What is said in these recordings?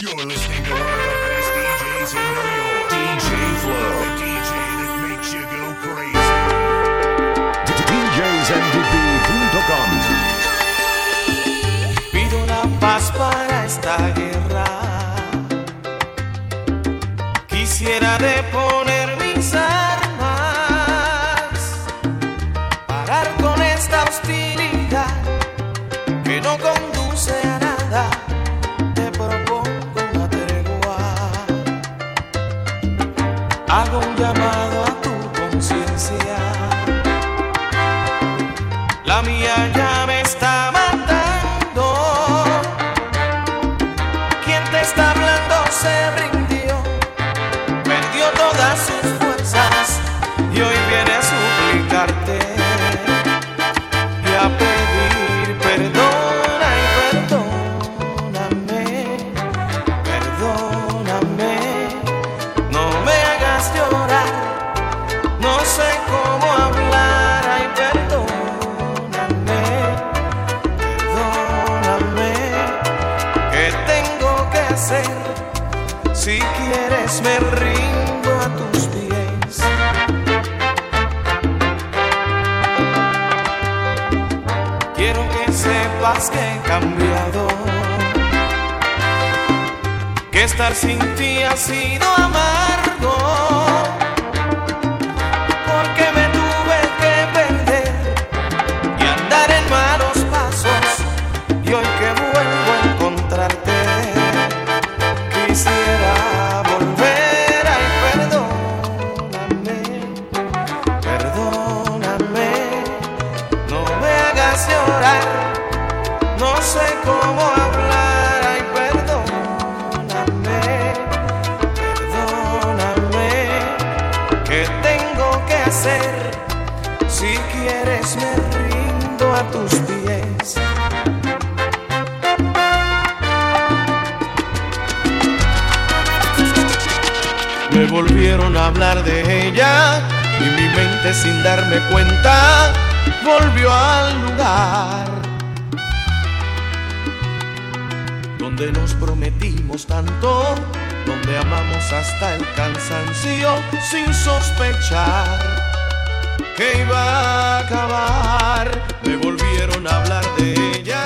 You're listening to one of the best DJs in New York. DJ Flow. The DJ that makes you go crazy. DJsMVP.com Pido una paz para esta guerra. Quisiera deponer Hago un llamado a tu conciencia. La mía ya me rindo a tus pies. Quiero que sepas que he cambiado. Que estar sin ti ha sido amargo y mi mente sin darme cuenta volvió al lugar donde nos prometimos tanto, donde amamos hasta el cansancio sin sospechar que iba a acabar. Me volvieron a hablar de ella,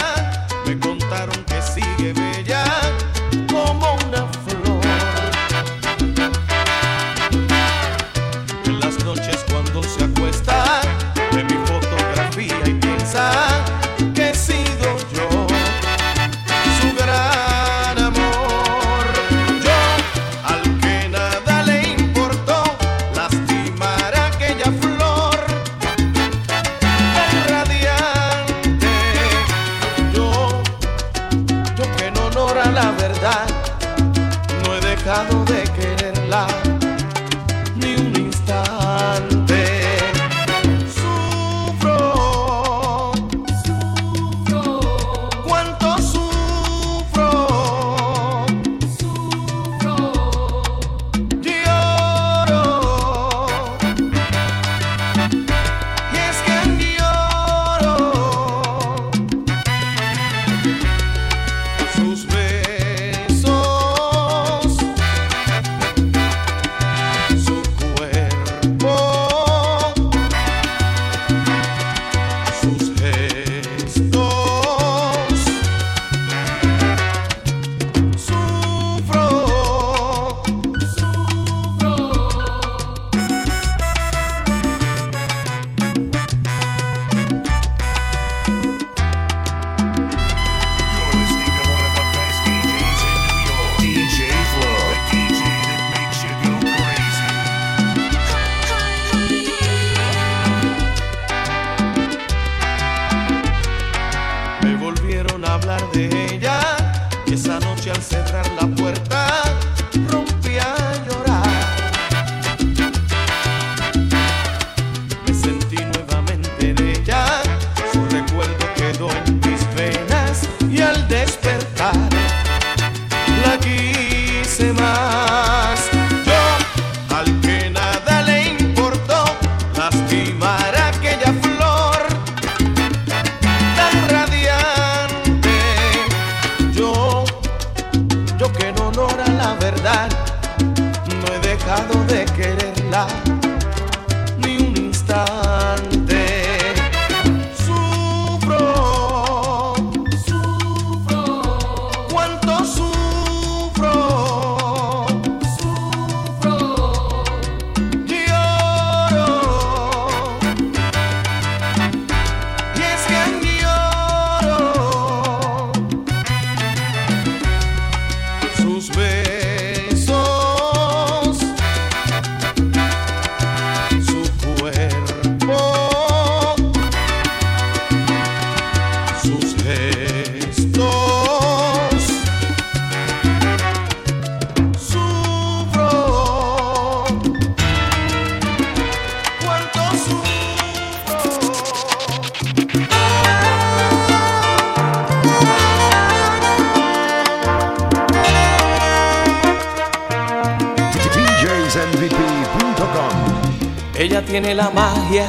Tiene la magia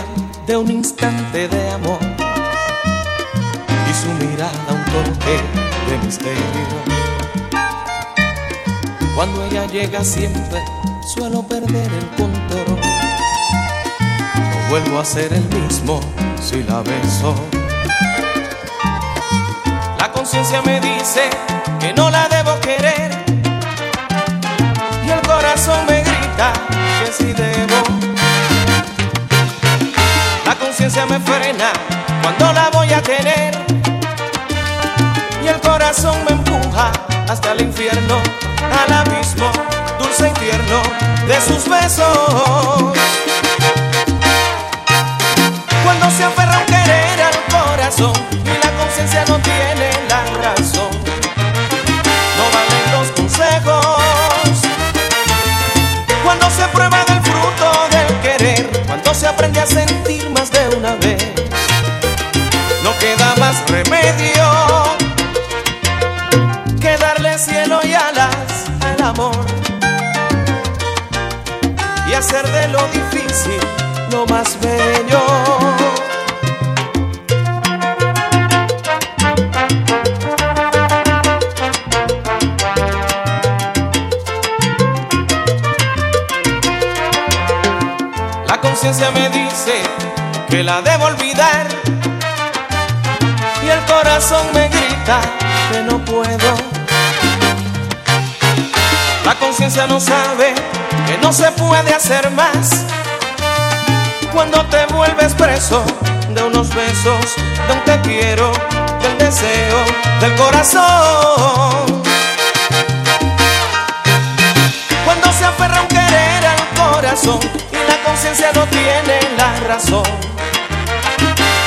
de un instante de amor y su mirada un toque de misterio. Cuando ella llega siempre suelo perder el control. No vuelvo a ser el mismo si la beso. La conciencia me dice que no la la voy a tener y el corazón me empuja hasta el infierno, al abismo dulce y tierno de sus besos. Cuando se aferra un querer al corazón y la conciencia no tiene la razón, no valen los consejos. Cuando se prueba y el corazón me grita que no puedo. La conciencia no sabe que no se puede hacer más cuando te vuelves preso de unos besos, de un te quiero, del deseo, del corazón. Cuando se aferra un querer al corazón y la conciencia no tiene la razón.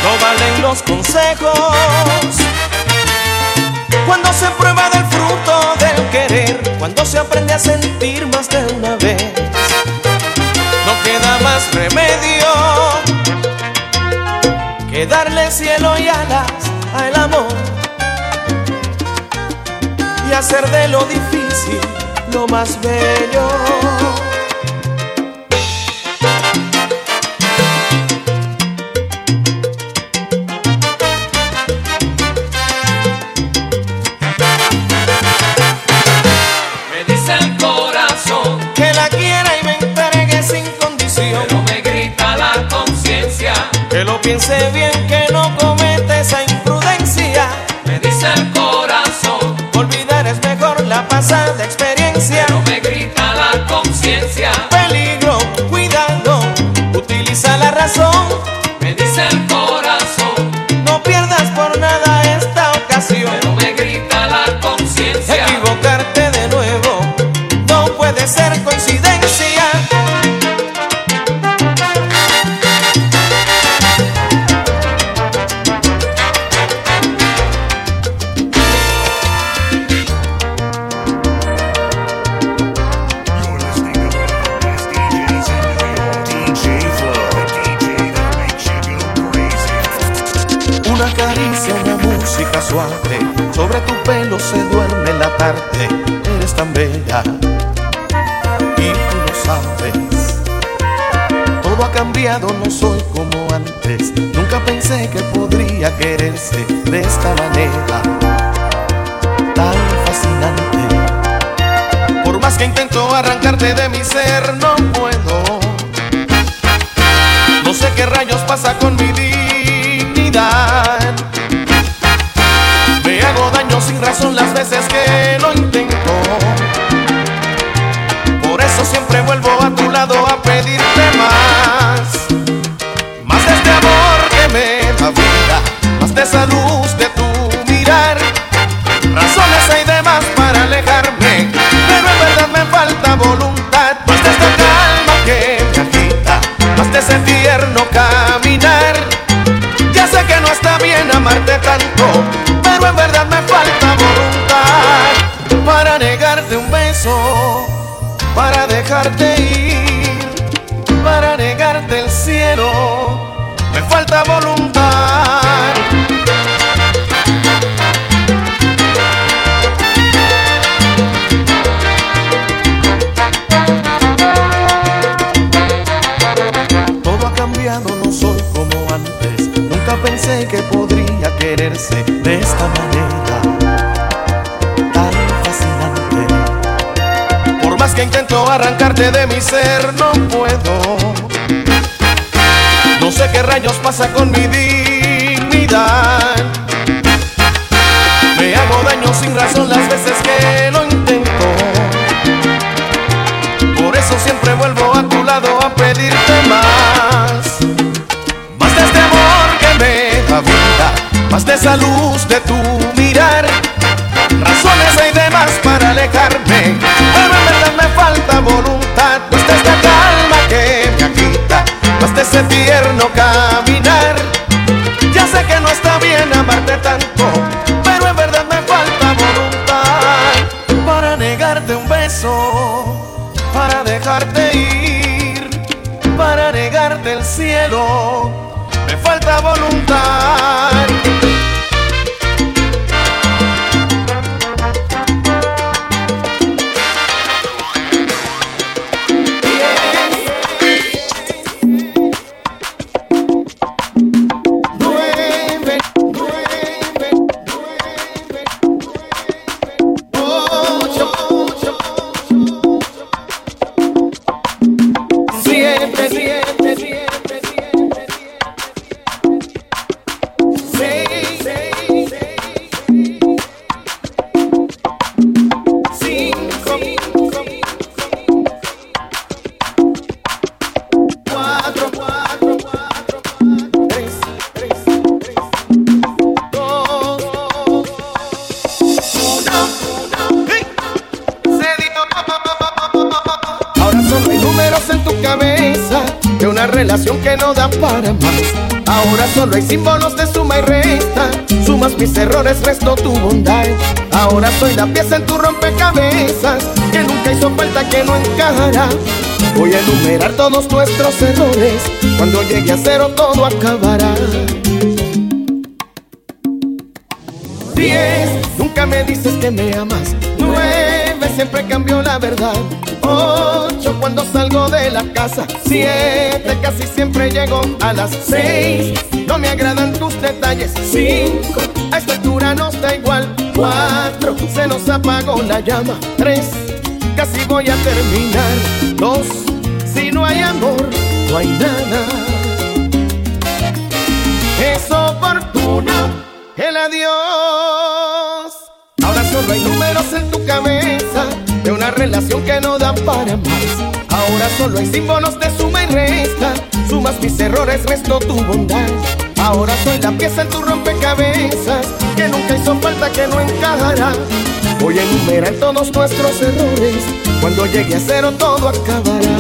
No valen los consejos. Cuando se prueba del fruto del querer, cuando se aprende a sentir más de una vez, no queda más remedio que darle cielo y alas al amor y hacer de lo difícil lo más bello. Piense bien, que suave. Sobre tu pelo se duerme la tarde. Eres tan bella y tú lo sabes. Todo ha cambiado, no soy como antes. Nunca pensé que podría quererse de esta manera tan fascinante. Por más que intento arrancarte de mi ser, no puedo. No sé qué rayos pasa con siempre vuelvo para dejarte ir, para negarte el cielo. Me falta voluntad. Todo ha cambiado, no soy como antes. Nunca pensé que podría quererse de esta manera intento arrancarte de mi ser, no puedo. No sé qué rayos pasa con mi dignidad. Me hago daño sin razón las veces que lo intento. Por eso siempre vuelvo a tu lado a pedirte más. Más de este amor que me da vida, más de esa luz de tu mirar. Razones hay de para alejarme, pero en verdad me falta voluntad. Más de esta calma que me agita, más de ese tierno caminar. Ya sé que no está bien amarte tanto, pero en verdad me falta voluntad para negarte un beso, para dejarte ir, para negarte el cielo. Me falta voluntad. Una relación que no da para más. Ahora solo hay símbolos de suma y resta. Sumas mis errores, resto tu bondad. Ahora soy la pieza en tu rompecabezas que nunca hizo falta, que no encajará. Voy a enumerar todos nuestros errores. Cuando llegue a cero todo acabará. Diez, nunca me dices que me amas. Nueve, siempre cambio la verdad. Ocho, cuando salgo de la casa. Siete, casi siempre llego a las seis. No me agradan tus detalles. Cinco, a esta altura nos da igual. Cuatro, se nos apagó la llama. Tres, casi voy a terminar. Dos, si no hay amor, no hay nada es oportuno el adiós. Ahora solo hay números en tu cabeza relación que no da para más. Ahora solo hay símbolos de suma y resta. Sumas mis errores, resto tu bondad. Ahora soy la pieza en tu rompecabezas que nunca hizo falta, que no encajará. Voy a enumerar todos nuestros errores. Cuando llegue a cero todo acabará.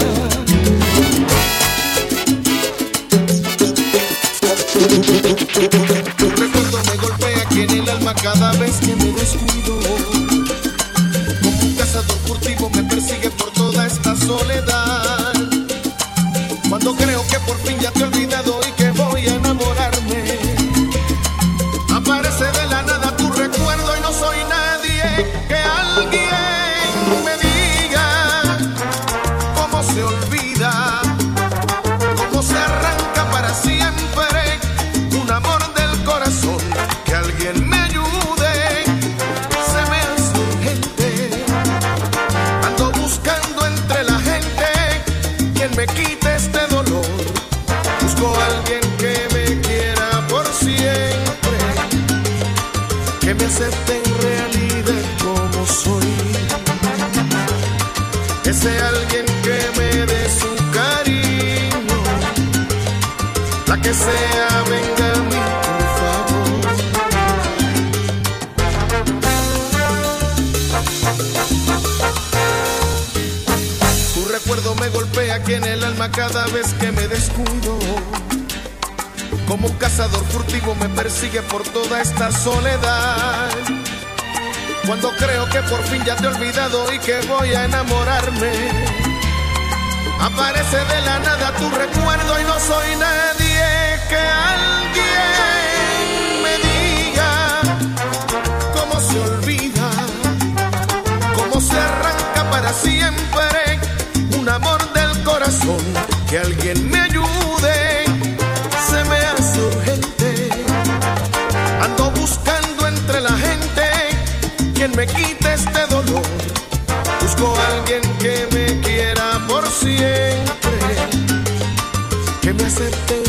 Tu recuerdo me golpea aquí en el alma cada vez que me descuido. Creo que por fin ya te he la que sea, venga a mí, por favor. Tu recuerdo me golpea aquí en el alma cada vez que me descuido. Como un cazador furtivo me persigue por toda esta soledad. Cuando creo que por fin ya te he olvidado y que voy a enamorarme. Aparece de la nada tu recuerdo y no soy nadie que alguien me diga cómo se olvida, cómo se racha para siempre un amor del corazón. Que alguien me ayude, se me hace urgente. Ando buscando entre la gente quien me quite este dolor. Busco a alguien que me quiera por siempre, que me acepte.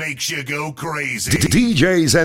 makes you go crazy. DJsNVP.com